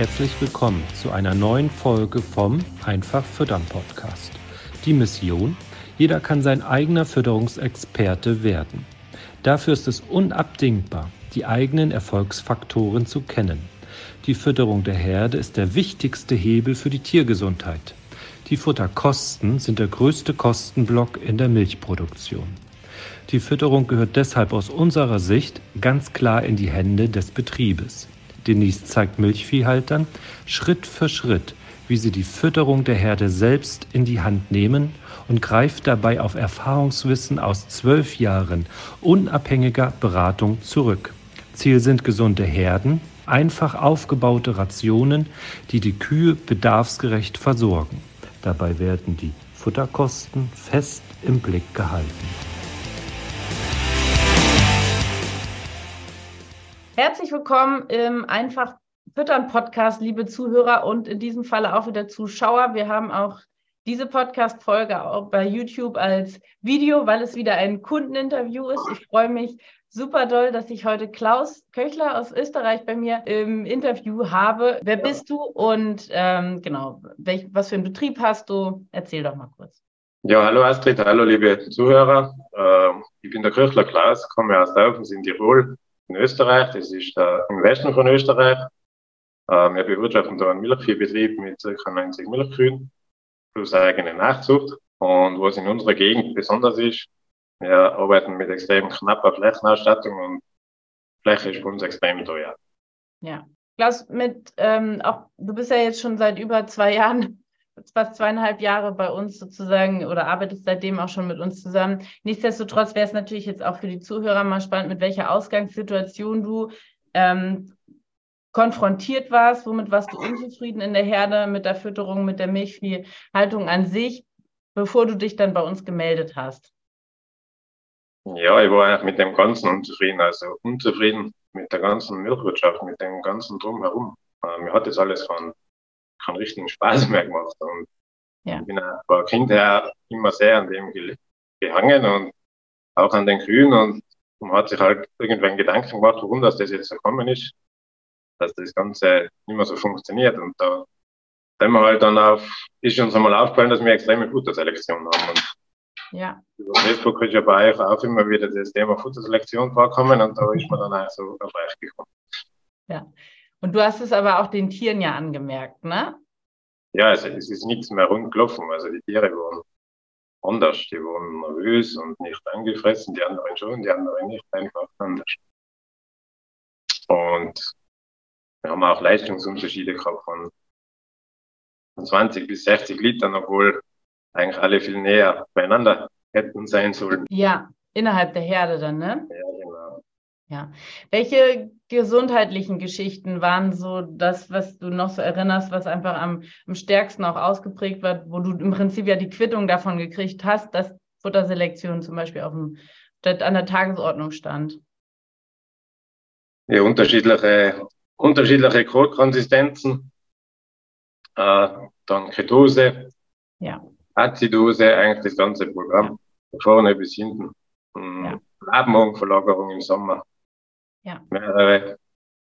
Herzlich willkommen zu einer neuen Folge vom Einfach Füttern Podcast. Die Mission, jeder kann sein eigener Fütterungsexperte werden. Dafür ist es unabdingbar, die eigenen Erfolgsfaktoren zu kennen. Die Fütterung der Herde ist der wichtigste Hebel für die Tiergesundheit. Die Futterkosten sind der größte Kostenblock in der Milchproduktion. Die Fütterung gehört deshalb aus unserer Sicht ganz klar in die Hände des Betriebes. Denise zeigt Milchviehhaltern Schritt für Schritt, wie sie die Fütterung der Herde selbst in die Hand nehmen und greift dabei auf Erfahrungswissen aus zwölf Jahren unabhängiger Beratung zurück. Ziel sind gesunde Herden, einfach aufgebaute Rationen, die die Kühe bedarfsgerecht versorgen. Dabei werden die Futterkosten fest im Blick gehalten. Herzlich willkommen im Einfach Füttern Podcast, liebe Zuhörer und in diesem Falle auch wieder Zuschauer. Wir haben auch diese Podcast-Folge auch bei YouTube als Video, weil es wieder ein Kundeninterview ist. Ich freue mich super doll, dass ich heute Klaus Köchler aus Österreich bei mir im Interview habe. Wer ja. bist du und ähm, genau, welch, was für einen Betrieb hast du? Erzähl doch mal kurz. Ja, hallo Astrid, hallo liebe Zuhörer. Ähm, ich bin der Köchler Klaus, komme aus Daufens in Tirol, in Österreich. Das ist der, im Westen von Österreich. Ähm, wir bewirtschaften da einen Milchviehbetrieb mit ca. 90 Milchkühen plus eigene Nachzucht. Und was in unserer Gegend besonders ist, wir arbeiten mit extrem knapper Flächenausstattung und Fläche ist für uns extrem teuer. Ja. Klaus, mit, ähm, auch, du bist ja jetzt schon seit über zwei Jahren, fast zweieinhalb Jahre bei uns sozusagen oder arbeitest seitdem auch schon mit uns zusammen. Nichtsdestotrotz wäre es natürlich jetzt auch für die Zuhörer mal spannend, mit welcher Ausgangssituation du ähm, konfrontiert warst, womit warst du unzufrieden in der Herde, mit der Fütterung, mit der Milchviehhaltung an sich, bevor du dich dann bei uns gemeldet hast? Ja, ich war eigentlich mit dem Ganzen unzufrieden, also unzufrieden mit der ganzen Milchwirtschaft, mit dem ganzen Drumherum. Äh, mir hat das alles von keinen richtigen Spaß mehr gemacht und ja. ich bin ein Kind her immer sehr an dem gehangen und auch an den Kühen und man hat sich halt irgendwann Gedanken gemacht, warum das, das jetzt gekommen ist, dass das Ganze nicht mehr so funktioniert und da sind wir halt dann auf, ist uns einmal aufgefallen, dass wir extreme Futterselektion haben und ja. Über Facebook ist ja bei euch auch immer wieder das Thema Futterselektion vorkommen und da ist man dann auch so auf euch gekommen. Ja. Und du hast es aber auch den Tieren ja angemerkt, ne? Ja, also es ist nichts mehr rundgelaufen. Also die Tiere waren anders, die waren nervös und nicht angefressen, die anderen schon, die anderen nicht, einfach anders. Und wir haben auch Leistungsunterschiede gehabt von 20 bis 60 Litern, obwohl eigentlich alle viel näher beieinander hätten sein sollen. Ja, innerhalb der Herde dann, ne? Ja. Ja. Welche gesundheitlichen Geschichten waren so das, was du noch so erinnerst, was einfach am, am stärksten auch ausgeprägt wird, wo du im Prinzip ja die Quittung davon gekriegt hast, dass Futterselektion zum Beispiel auf dem, an der Tagesordnung stand? Ja, unterschiedliche, unterschiedliche Kohlkonsistenzen, äh, dann Ketose, ja. Azidose, eigentlich das ganze Programm, von vorne bis hinten. Hm, ja. Abendmorgenverlagerung im Sommer. Ja. Mehrere.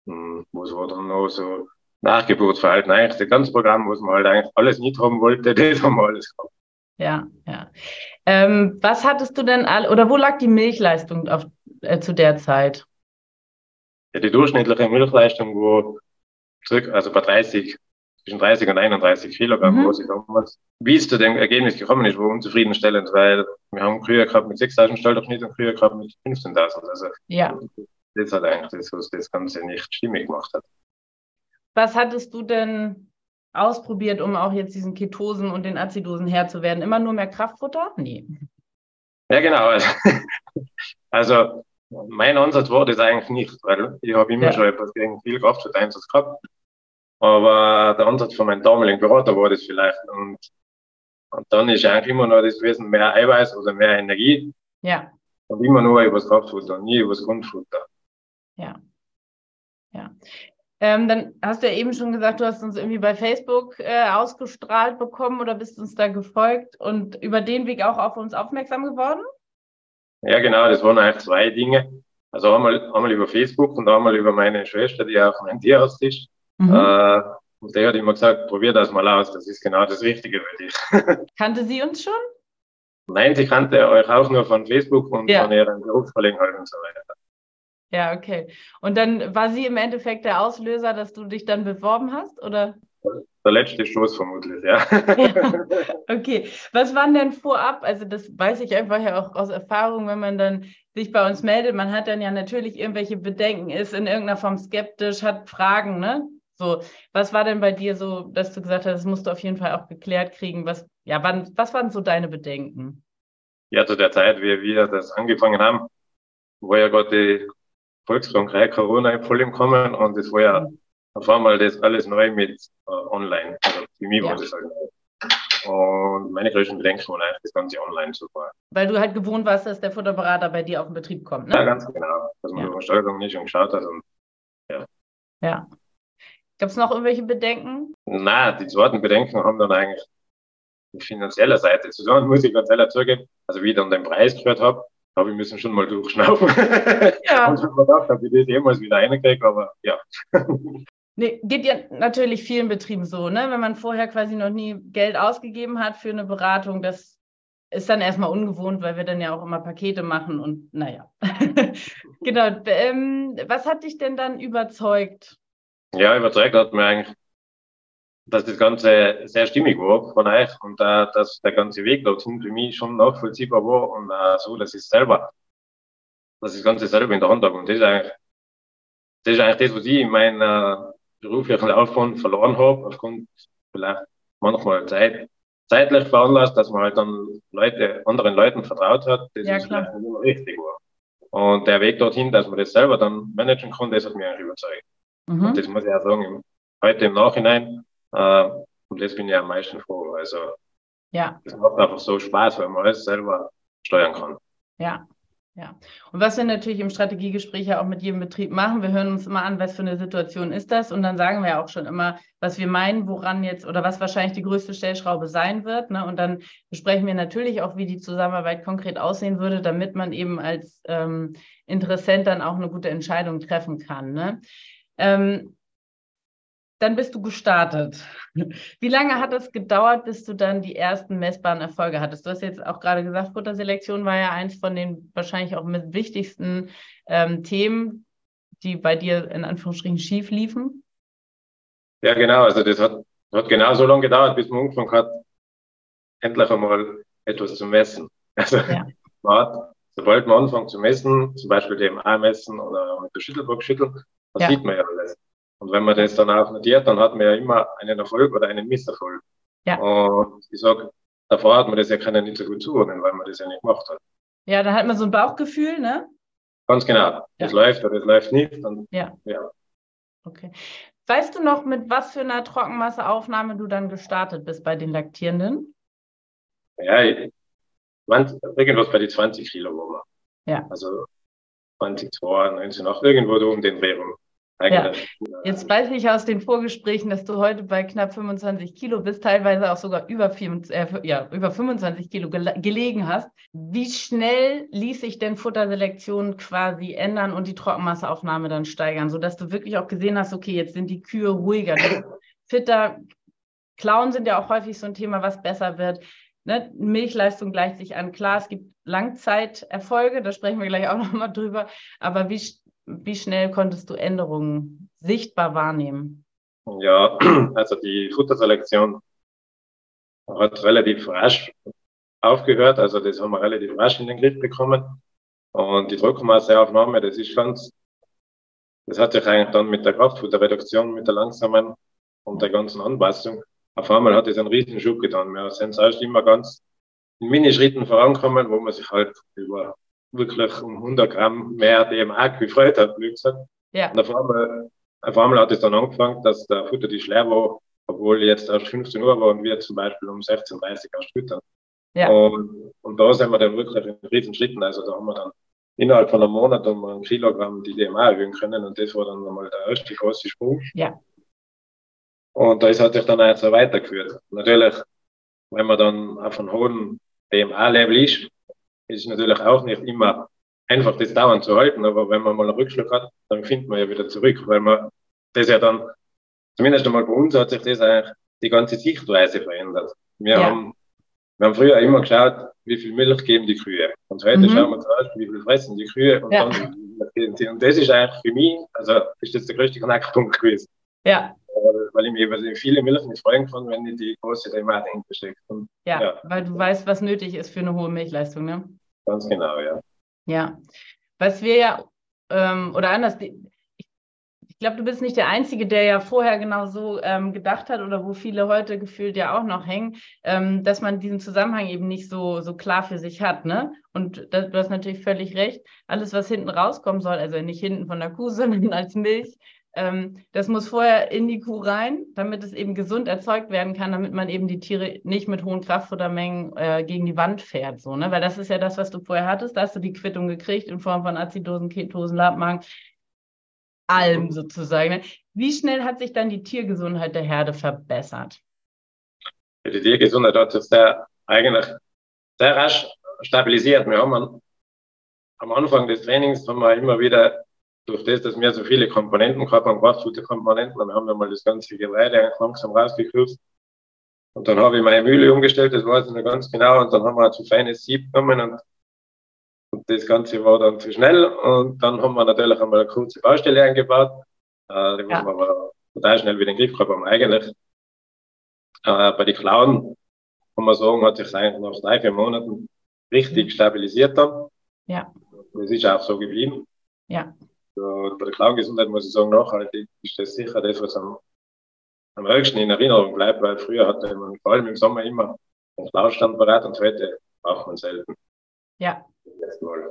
Hm, was war dann noch so? Nachgeburtsverhalten, eigentlich das ganze Programm, was man halt eigentlich alles nicht haben wollte, das haben wir alles gehabt. Ja, ja. Ähm, was hattest du denn all, oder wo lag die Milchleistung auf, äh, zu der Zeit? Ja, die durchschnittliche Milchleistung war also bei 30 zwischen 30 und 31 Kilogramm, mhm. was ich damals, wie es zu dem Ergebnis gekommen ist, war unzufriedenstellend, weil wir haben Kühe gehabt mit 6.000 Stalldochschnitt und Kühe gehabt mit 15.000. Also, ja. Das hat eigentlich das, was das Ganze nicht stimmig gemacht hat. Was hattest du denn ausprobiert, um auch jetzt diesen Ketosen und den Azidosen Herr zu werden? Immer nur mehr Kraftfutter? Nee. Ja, genau. Also, mein Ansatz war das eigentlich nicht, weil ich habe immer ja. schon etwas gegen viel Kraftfutter-Einsatz gehabt. Aber der Ansatz von meinem damaligen Berater war das vielleicht. Und, und dann ist eigentlich immer noch das gewesen, mehr Eiweiß oder mehr Energie. Ja. Und immer nur über das Kraftfutter, nie über das Grundfutter. Ja. Ja. Ähm, dann hast du ja eben schon gesagt, du hast uns irgendwie bei Facebook äh, ausgestrahlt bekommen oder bist uns da gefolgt und über den Weg auch auf uns aufmerksam geworden? Ja, genau, das waren eigentlich zwei Dinge. Also einmal, einmal über Facebook und einmal über meine Schwester, die auch mein Tierarzt ist. Mhm. Äh, Und der hat immer gesagt, probier das mal aus, das ist genau das Richtige für dich. Kannte sie uns schon? Nein, sie kannte euch auch nur von Facebook und Ja. von ihren Berufsverlegenheiten und so weiter. Ja, okay. Und dann war sie im Endeffekt der Auslöser, dass du dich dann beworben hast, oder? Der letzte Stoß vermutlich, ja. Ja. Okay. Was waren denn vorab? Also, das weiß ich einfach ja auch aus Erfahrung, wenn man dann sich bei uns meldet. Man hat dann ja natürlich irgendwelche Bedenken, ist in irgendeiner Form skeptisch, hat Fragen, ne? So, was war denn bei dir so, dass du gesagt hast, das musst du auf jeden Fall auch geklärt kriegen? Was, ja, wann, was waren so deine Bedenken? Ja, zu der Zeit, wie wir das angefangen haben, war ja gerade die Volkskrankheit Corona voll im Kommen und es war ja auf einmal das alles neu mit äh, online. Also für mich war Ja. das halt neu. Und meine größten Bedenken waren eigentlich das ganze online zu fahren. Weil du halt gewohnt warst, dass der Futterberater bei dir auf den Betrieb kommt, Ja, ne? ganz genau. Dass man Ja. über Steuerung nicht schon geschaut hat. Und Ja. Gab es noch irgendwelche Bedenken? na, die zweiten Bedenken haben dann eigentlich die finanzielle Seite zu tun, muss ich ganz ehrlich zugeben. Also wie ich dann den Preis gehört habe, habe ich müssen schon mal durchschnaufen. Ja. Ich hab mir gedacht, ob ich das jemals wieder reinkriege, aber ja. Nee, geht ja natürlich vielen Betrieben so, ne? Wenn man vorher quasi noch nie Geld ausgegeben hat für eine Beratung, das ist dann erstmal ungewohnt, weil wir dann ja auch immer Pakete machen und naja. genau. Ähm, was hat dich denn dann überzeugt? Ja, überzeugt hat mir eigentlich, dass das Ganze sehr stimmig war von euch und äh, dass der ganze Weg dorthin für mich schon nachvollziehbar war und äh, so, dass ich selber, dass ich das Ganze selber in der Hand habe. Und das ist eigentlich, das ist eigentlich das, was ich in meiner beruflichen Laufbahn verloren habe, aufgrund vielleicht manchmal Zeit, zeitlich veranlasst, dass man halt dann Leute, anderen Leuten vertraut hat, das Ja, ist klar. vielleicht nicht richtig war. Und der Weg dorthin, dass man das selber dann managen kann, das hat mich eigentlich überzeugt. Und Mhm. das muss ich auch sagen, heute im Nachhinein, äh, und das bin ich am meisten froh. Also, Ja, das macht einfach so Spaß, weil man alles selber steuern kann. ja, ja. Und was wir natürlich im Strategiegespräch ja auch mit jedem Betrieb machen, wir hören uns immer an, was für eine Situation ist das und dann sagen wir ja auch schon immer, was wir meinen, woran jetzt oder was wahrscheinlich die größte Stellschraube sein wird. Ne? Und dann besprechen wir natürlich auch, wie die Zusammenarbeit konkret aussehen würde, damit man eben als ähm, Interessent dann auch eine gute Entscheidung treffen kann. Ne? Ähm, dann bist du gestartet. Wie lange hat es gedauert, bis du dann die ersten messbaren Erfolge hattest? Du hast jetzt auch gerade gesagt, Futterselektion war ja eins von den wahrscheinlich auch mit wichtigsten ähm, Themen, die bei dir in Anführungsstrichen schief liefen. Ja, genau. Also, das hat, hat genau so lange gedauert, bis man angefangen hat, endlich einmal etwas zu messen. Also, Ja. man hat, sobald man anfängt zu messen, zum Beispiel DMA messen oder mit der Schüttelbock schütteln, dann Ja. sieht man ja alles. Und wenn man das dann auch notiert, dann hat man ja immer einen Erfolg oder einen Misserfolg. Ja. Und ich sag, davor hat man das ja keiner nicht so gut zuordnen, weil man das ja nicht gemacht hat. Ja, dann hat man so ein Bauchgefühl, ne? Ganz genau. Das läuft oder das läuft nicht. Und, Ja. ja. Okay. Weißt du noch, mit was für einer Trockenmasseaufnahme du dann gestartet bist bei den Laktierenden? Ja, ich- 20, irgendwas bei die 20 Kilo waren wir. Ja. Also 20, 2, 19, auch irgendwo da um den Dreh rum. Eigentlich. Jetzt weiß ich aus den Vorgesprächen, dass du heute bei knapp 25 Kilo bist, teilweise auch sogar über, 24, äh, ja, über 25 Kilo gele gelegen hast. Wie schnell ließ sich denn Futterselektion quasi ändern und die Trockenmasseaufnahme dann steigern, sodass du wirklich auch gesehen hast, okay, jetzt sind die Kühe ruhiger, fitter. Klauen sind ja auch häufig so ein Thema, was besser wird. Ne? Milchleistung gleicht sich an. Klar, es gibt Langzeiterfolge, da sprechen wir gleich auch nochmal drüber. Aber wie, wie schnell konntest du Änderungen sichtbar wahrnehmen? Ja, also die Futterselektion hat relativ rasch aufgehört. Also das haben wir relativ rasch in den Griff bekommen. Und die Trockenmasseaufnahme, das ist ganz, das hat sich eigentlich dann mit der Kraftfutterreduktion, mit der langsamen und der ganzen Anpassung, auf einmal hat es einen riesen Schub getan. Wir sind sonst immer ganz in Minischritten vorankommen, wo man sich halt über wirklich um 100 Gramm mehr DMA gefreut hat, blöd gesagt. Ja. Und auf einmal, auf einmal hat es dann angefangen, dass der Futtertisch leer war, obwohl jetzt erst 15 Uhr war und wir zum Beispiel um 16.30 Uhr erst füttern. Ja. Und, und da sind wir dann wirklich in riesen Schritten. Also da haben wir dann innerhalb von einem Monat um ein Kilogramm die DMA erhöhen können und das war dann nochmal der erste große Sprung. Ja. Und das hat sich dann auch so weitergeführt. Natürlich, wenn man dann auf einem hohen DMA-Level ist, ist es natürlich auch nicht immer einfach, das dauernd zu halten, aber wenn man mal einen Rückschlag hat, dann findet man ja wieder zurück, weil man das ja dann zumindest einmal bei uns hat sich das eigentlich die ganze Sichtweise verändert. Wir ja. haben wir haben früher immer geschaut, wie viel Milch geben die Kühe. Und heute mhm. schauen wir zuerst, wie viel fressen die Kühe und ja. dann und das ist eigentlich für mich, also ist das der größte Knackpunkt gewesen. Ja. Weil ich mir über viele Milch nicht freuen kann, wenn ich die große dahinter stecke. Ja, ja, weil du weißt, was nötig ist für eine hohe Milchleistung, ne? Ganz genau, ja. Ja. Was wir ja, ähm, oder anders, ich glaube, du bist nicht der Einzige, der ja vorher genau so ähm, gedacht hat oder wo viele heute gefühlt ja auch noch hängen, ähm, dass man diesen Zusammenhang eben nicht so, so klar für sich hat. Ne? Und das, du hast natürlich völlig recht. Alles, was hinten rauskommen soll, also nicht hinten von der Kuh, sondern als Milch, das muss vorher in die Kuh rein, damit es eben gesund erzeugt werden kann, damit man eben die Tiere nicht mit hohen Kraftfuttermengen äh, gegen die Wand fährt. So, ne? Weil das ist ja das, was du vorher hattest. Da hast du die Quittung gekriegt in Form von Azidosen, Ketosen, Labmagen allem sozusagen. Ne? Wie schnell hat sich dann die Tiergesundheit der Herde verbessert? Die Tiergesundheit hat sich sehr, eigentlich sehr rasch stabilisiert. Wir haben am Anfang des Trainings haben wir immer wieder durch das, dass wir so viele Komponenten gehabt haben, Kraftfutterkomponenten, dann haben wir mal das ganze Getreide langsam rausgekürzt. Und dann habe ich meine Mühle umgestellt, das weiß ich noch ganz genau, und dann haben wir zu feines Sieb genommen und und das Ganze war dann zu schnell und dann haben wir natürlich einmal eine kurze Baustelle eingebaut. Äh, die ja. haben wir aber total schnell wieder in den Griff gehabt haben. Eigentlich äh, bei den Klauen, kann man sagen, hat sich eigentlich nach drei, vier Monaten richtig mhm. stabilisiert dann. Ja. Das ist auch so geblieben. Ja. So, bei der Klauengesundheit muss ich sagen, nachhaltig ist das sicher das, was am, am höchsten in Erinnerung bleibt, weil früher hatte man vor allem im Sommer immer einen Klaustand parat und heute braucht man selten. Ja.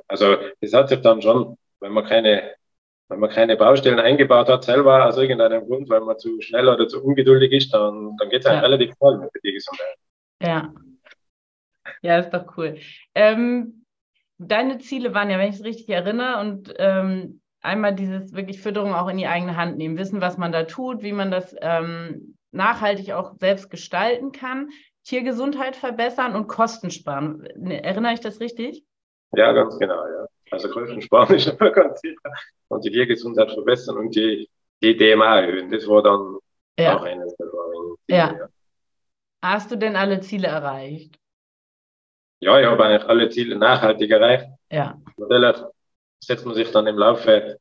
Also das hat sich dann schon, wenn man keine, wenn man keine Baustellen eingebaut hat, selber aus irgendeinem Grund, weil man zu schnell oder zu ungeduldig ist, dann, dann geht es ja. relativ schnell mit der Gesundheit. Ja. Ja, ist doch cool. Ähm, deine Ziele waren ja, wenn ich es richtig erinnere, und ähm, einmal dieses wirklich Fütterung auch in die eigene Hand nehmen, wissen, was man da tut, wie man das ähm, nachhaltig auch selbst gestalten kann, Tiergesundheit verbessern und Kosten sparen. Erinnere ich das richtig? Ja, ganz genau, ja. Also Kosten sparen ist immer ganz sicher. Und die Tiergesundheit verbessern und die, die DMA erhöhen. Das war dann ja. auch eines der ja. ja. Hast du denn alle Ziele erreicht? Ja, ich habe eigentlich alle Ziele nachhaltig erreicht. Ja. Natürlich setzt man sich dann im Laufe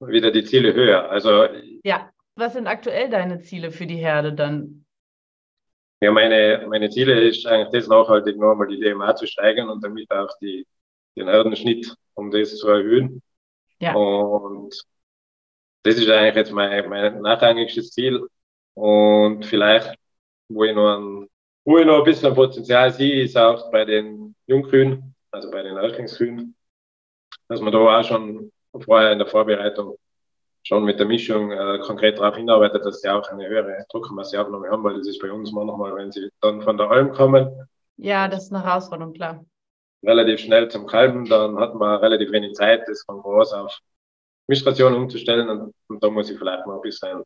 wieder die Ziele höher. Also ja, was sind aktuell deine Ziele für die Herde dann? Ja, meine, meine Ziele ist eigentlich das nachhaltig nochmal die DMA zu steigern und damit auch die, den Herdenschnitt, um das zu erhöhen. Ja. Und das ist eigentlich jetzt mein, mein nachrangigstes Ziel. Und vielleicht, wo ich noch ein, wo ich noch ein bisschen Potenzial sehe, ist auch bei den Jungkühen, also bei den Erklingskühen, dass man da auch schon vorher in der Vorbereitung schon mit der Mischung äh, konkret darauf hinarbeitet, dass sie auch eine höhere Druckmasseaufnahme haben, weil das ist bei uns manchmal, wenn sie dann von der Alm kommen. Ja, das ist eine Herausforderung, klar. Relativ schnell zum Kalben, dann hat man relativ wenig Zeit, das von groß auf Mischration umzustellen und, und da muss ich vielleicht mal ein bisschen,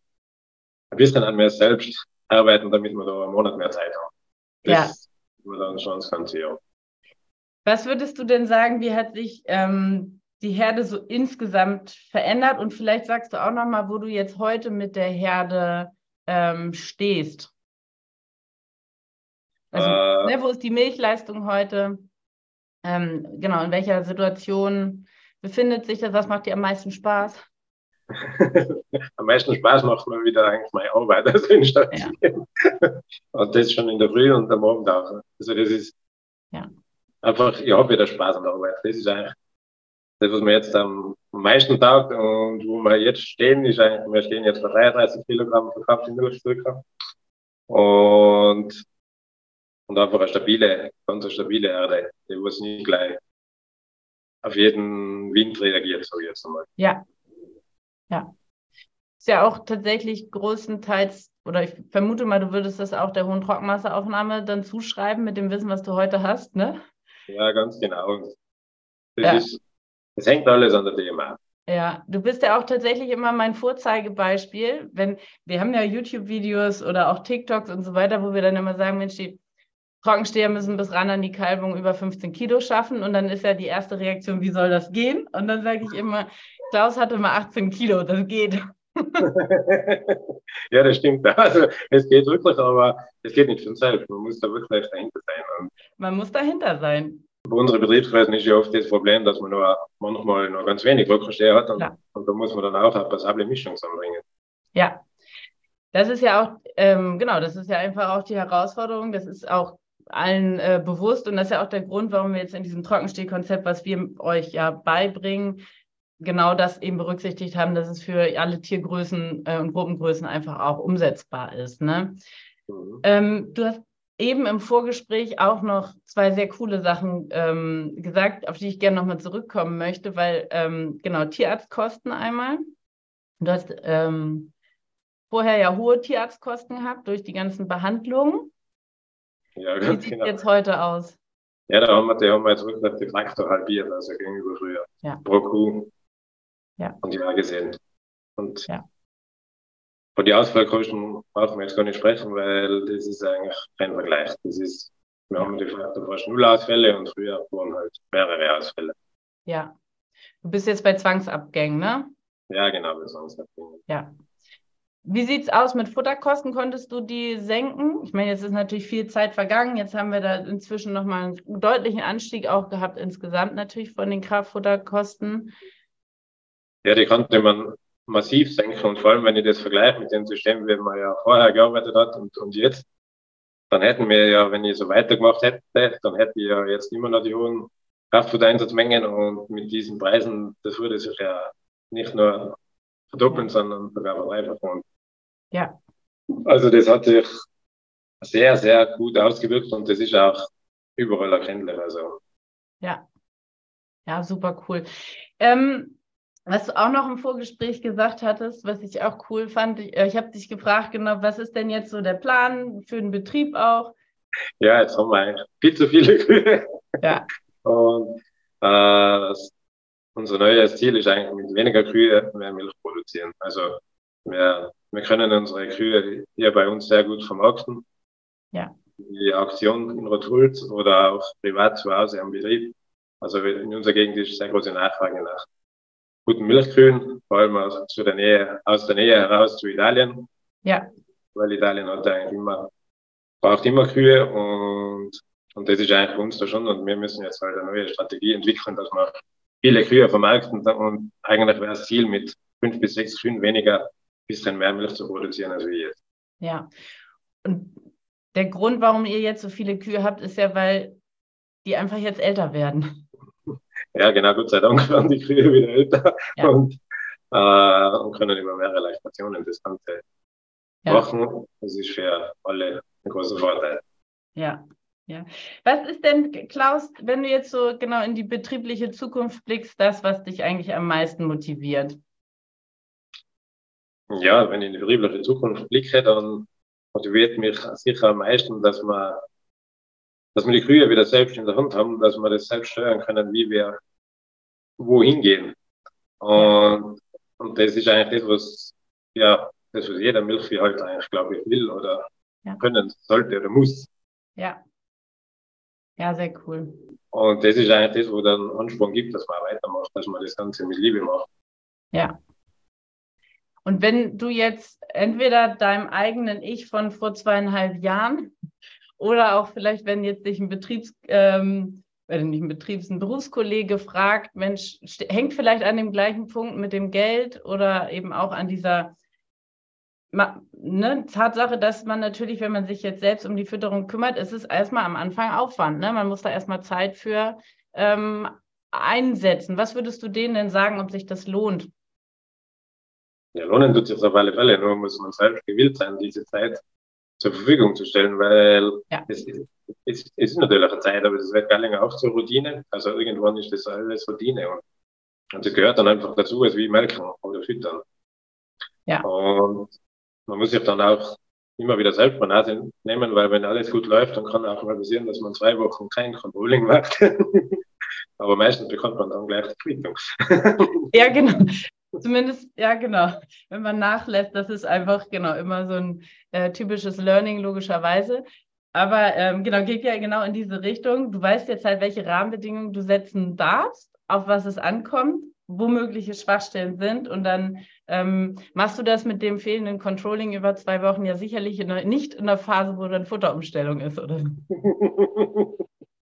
ein bisschen an mir selbst arbeiten, damit wir da einen Monat mehr Zeit haben. Das ja. dann schon das ganze Jahr. Was würdest du denn sagen, wie hat sich ähm, die Herde so insgesamt verändert? Und vielleicht sagst du auch nochmal, wo du jetzt heute mit der Herde ähm, stehst. Also, äh, ne, wo ist die Milchleistung heute? Ähm, genau, in welcher Situation befindet sich das? Was macht dir am meisten Spaß? am meisten Spaß macht mir wieder eigentlich meine Arbeit, also in Station. Ja. Und das schon in der Früh und am Abend auch. Also das ist ja. Einfach, ich habe wieder Spaß an der Arbeit. Das ist eigentlich das, was wir jetzt am meisten taugt und wo wir jetzt stehen, ist eigentlich, wir stehen jetzt bei 33 Kilogramm verkaufte Milch circa. Und, und einfach eine stabile, ganz eine stabile Erde, die was nicht gleich auf jeden Wind reagiert, so jetzt einmal. Ja. Ja. Ist ja auch tatsächlich größtenteils, oder ich vermute mal, du würdest das auch der hohen Trockenmasseaufnahme dann zuschreiben mit dem Wissen, was du heute hast, ne? Ja, ganz genau. Das ja. ist es hängt alles an der DMA. Ja, du bist ja auch tatsächlich immer mein Vorzeigebeispiel. Wenn wir haben ja YouTube-Videos oder auch TikToks und so weiter, wo wir dann immer sagen, Mensch, die Trockensteher müssen bis ran an die Kalbung über 15 Kilo schaffen. Und dann ist ja die erste Reaktion, wie soll das gehen? Und dann sage ich immer, Klaus hatte mal 18 Kilo, das geht. ja, das stimmt. Also es geht wirklich, aber es geht nicht von selbst. Man muss da wirklich dahinter sein. Und Man muss dahinter sein. bei unseren Betriebsweisen ist ja oft das Problem, dass man nur manchmal noch ganz wenig Rückversteher hat und, Ja. und da muss man dann auch eine passable Mischung zusammenbringen. Ja, das ist ja auch, ähm, genau, das ist ja einfach auch die Herausforderung. Das ist auch allen äh, bewusst und das ist ja auch der Grund, warum wir jetzt in diesem Trockenstehkonzept, was wir euch ja beibringen, genau das eben berücksichtigt haben, dass es für alle Tiergrößen äh, und Gruppengrößen einfach auch umsetzbar ist. Ne? Mhm. Ähm, du hast eben im Vorgespräch auch noch zwei sehr coole Sachen ähm, gesagt, auf die ich gerne nochmal zurückkommen möchte, weil genau, genau Tierarztkosten einmal. Du hast ähm, vorher ja hohe Tierarztkosten gehabt durch die ganzen Behandlungen. Ja, Wie ganz sieht es genau. jetzt heute aus? Ja, da haben wir, die haben wir jetzt wirklich de facto halbiert, also gegenüber früher. Ja. Pro Kuh. Ja. Und die war gesehen. Und Ja. von die Ausfallkosten brauchen wir jetzt gar nicht sprechen, weil das ist eigentlich kein Vergleich. Das ist, wir haben de facto fast null Ausfälle und früher waren halt mehrere Ausfälle. Ja. Du bist jetzt bei Zwangsabgängen, ne? Ja, genau, das sonst Ja. Wie sieht es aus mit Futterkosten? Konntest du die senken? Ich meine, jetzt ist natürlich viel Zeit vergangen. Jetzt haben wir da inzwischen nochmal einen deutlichen Anstieg auch gehabt, insgesamt natürlich von den Kraftfutterkosten. Ja, die konnte man massiv senken und vor allem, wenn ich das vergleiche mit dem System, wie man ja vorher gearbeitet hat und, und jetzt, dann hätten wir ja, wenn ich so weitergemacht hätte, dann hätte ich ja jetzt immer noch die hohen Kraftfuttereinsatzmengen und mit diesen Preisen, das würde sich ja nicht nur verdoppeln, sondern sogar verdreifachen. Ja. Also das hat sich sehr, sehr gut ausgewirkt und das ist auch überall erkennlich. Also Ja. Ja, super cool. Ähm, was du auch noch im Vorgespräch gesagt hattest, was ich auch cool fand, ich, äh, ich habe dich gefragt, genau, was ist denn jetzt so der Plan für den Betrieb auch? ja, jetzt haben wir eigentlich viel zu viele Kühe. Ja. Und äh, unser neues Ziel ist eigentlich mit weniger Kühe mehr Milch produzieren. Also wir, wir können unsere Kühe hier bei uns sehr gut vermarkten. Ja. Die Auktion in Rothulz oder auch privat zu Hause am Betrieb. Also in unserer Gegend ist sehr große Nachfrage nach guten Milchkühen, vor allem aus, zu der Nähe, aus der Nähe heraus zu Italien. Ja. Weil Italien hat eigentlich immer, braucht immer Kühe und, und das ist eigentlich für uns da schon und wir müssen jetzt halt eine neue Strategie entwickeln, dass wir viele Kühe vermarkten und eigentlich wäre das Ziel mit fünf bis sechs Kühen weniger, bisschen mehr Milch zu produzieren als wir jetzt. Ja. Und der Grund, warum ihr jetzt so viele Kühe habt, ist ja, weil die einfach jetzt älter werden. Ja, genau, Gott sei Dank werden die Kühe wieder älter Ja. und, äh, und können über mehrere Laktationen das Ganze Ja. machen. Das ist für alle ein großer Vorteil. Ja, ja. Was ist denn, Klaus, wenn du jetzt so genau in die betriebliche Zukunft blickst, das, was dich eigentlich am meisten motiviert? Ja, wenn ich in die betriebliche Zukunft blicke, dann motiviert mich sicher am meisten, dass man, dass wir die Kühe wieder selbst in der Hand haben, dass wir das selbst steuern können, wie wir wohin gehen. Und, und das ist eigentlich das, was, ja, das, was jeder Milchvieh halt eigentlich, glaube ich, will oder Ja. können sollte oder muss. Ja. Ja, sehr cool. Und das ist eigentlich das, wo dann Ansporn gibt, dass man weitermacht, dass man das Ganze mit Liebe macht. Ja. Und wenn du jetzt entweder deinem eigenen Ich von vor zweieinhalb Jahren oder auch vielleicht, wenn jetzt dich ein Betriebs, ähm, wenn nicht ein Betriebs-, ein Berufskollege fragt, Mensch, hängt vielleicht an dem gleichen Punkt mit dem Geld oder eben auch an dieser ne, Tatsache, dass man natürlich, wenn man sich jetzt selbst um die Fütterung kümmert, ist es erstmal am Anfang Aufwand. Ne? Man muss da erstmal Zeit für ähm, einsetzen. Was würdest du denen denn sagen, ob sich das lohnt? Ja, lohnen tut sich auf alle Fälle, nur muss man selbst gewillt sein, diese Zeit zur Verfügung zu stellen, weil Ja. es, es, es ist natürlich eine Zeit, aber es wird gar länger auch zur Routine. Also irgendwann ist das alles Routine und, und das gehört dann einfach dazu, als wie melken oder füttern. Ja. Und man muss sich dann auch immer wieder selbst mal Nase nehmen, weil wenn alles gut läuft, dann kann auch mal passieren, dass man zwei Wochen kein Controlling macht. aber meistens bekommt man dann gleich die Quittung. Ja, genau. Zumindest, ja, genau. Wenn man nachlässt, das ist einfach, genau, immer so ein äh, typisches Learning, logischerweise. Aber ähm, genau, geht ja genau in diese Richtung. Du weißt jetzt halt, welche Rahmenbedingungen du setzen darfst, auf was es ankommt. womögliche Schwachstellen sind. Und dann ähm, machst du das mit dem fehlenden Controlling über zwei Wochen ja sicherlich in nicht in der Phase, wo dann Futterumstellung ist, oder?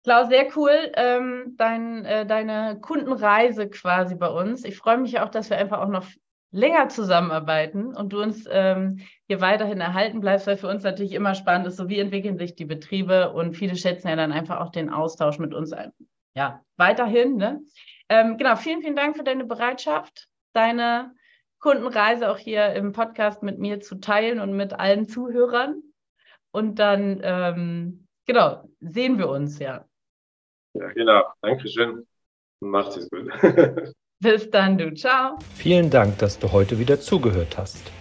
Klaus, sehr cool, ähm, dein, äh, deine Kundenreise quasi bei uns. Ich freue mich auch, dass wir einfach auch noch länger zusammenarbeiten und du uns ähm, hier weiterhin erhalten bleibst, weil für uns natürlich immer spannend ist, so wie entwickeln sich die Betriebe und viele schätzen ja dann einfach auch den Austausch mit uns ein. Ja, weiterhin. Ne? Ähm, genau, vielen, vielen Dank für deine Bereitschaft, deine Kundenreise auch hier im Podcast mit mir zu teilen und mit allen Zuhörern. Und dann, ähm, genau, sehen wir uns ja. Ja, genau. Dankeschön. Macht es gut. Bis dann, du. Ciao. Vielen Dank, dass du heute wieder zugehört hast.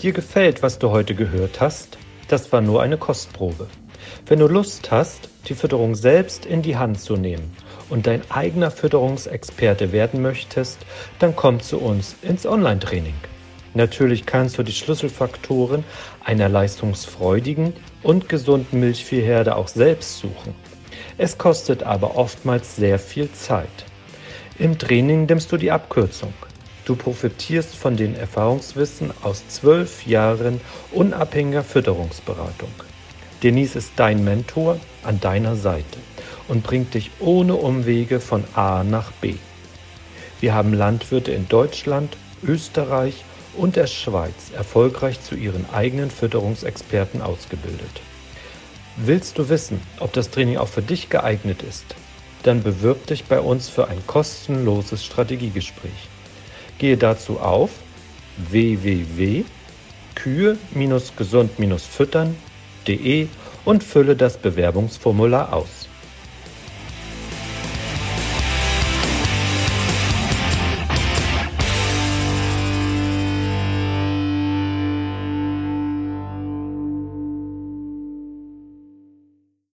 Dir gefällt, was du heute gehört hast? Das war nur eine Kostprobe. Wenn du Lust hast, die Fütterung selbst in die Hand zu nehmen und dein eigener Fütterungsexperte werden möchtest, dann komm zu uns ins Online-Training. Natürlich kannst du die Schlüsselfaktoren einer leistungsfreudigen und gesunden Milchviehherde auch selbst suchen. Es kostet aber oftmals sehr viel Zeit. Im Training nimmst du die Abkürzung. Du profitierst von den Erfahrungswissen aus zwölf Jahren unabhängiger Fütterungsberatung. Denise ist dein Mentor an deiner Seite und bringt dich ohne Umwege von A nach B. Wir haben Landwirte in Deutschland, Österreich und der Schweiz erfolgreich zu ihren eigenen Fütterungsexperten ausgebildet. Willst du wissen, ob das Training auch für dich geeignet ist? Dann bewirb dich bei uns für ein kostenloses Strategiegespräch. Gehe dazu auf www.kühe-gesund-füttern.de und fülle das Bewerbungsformular aus.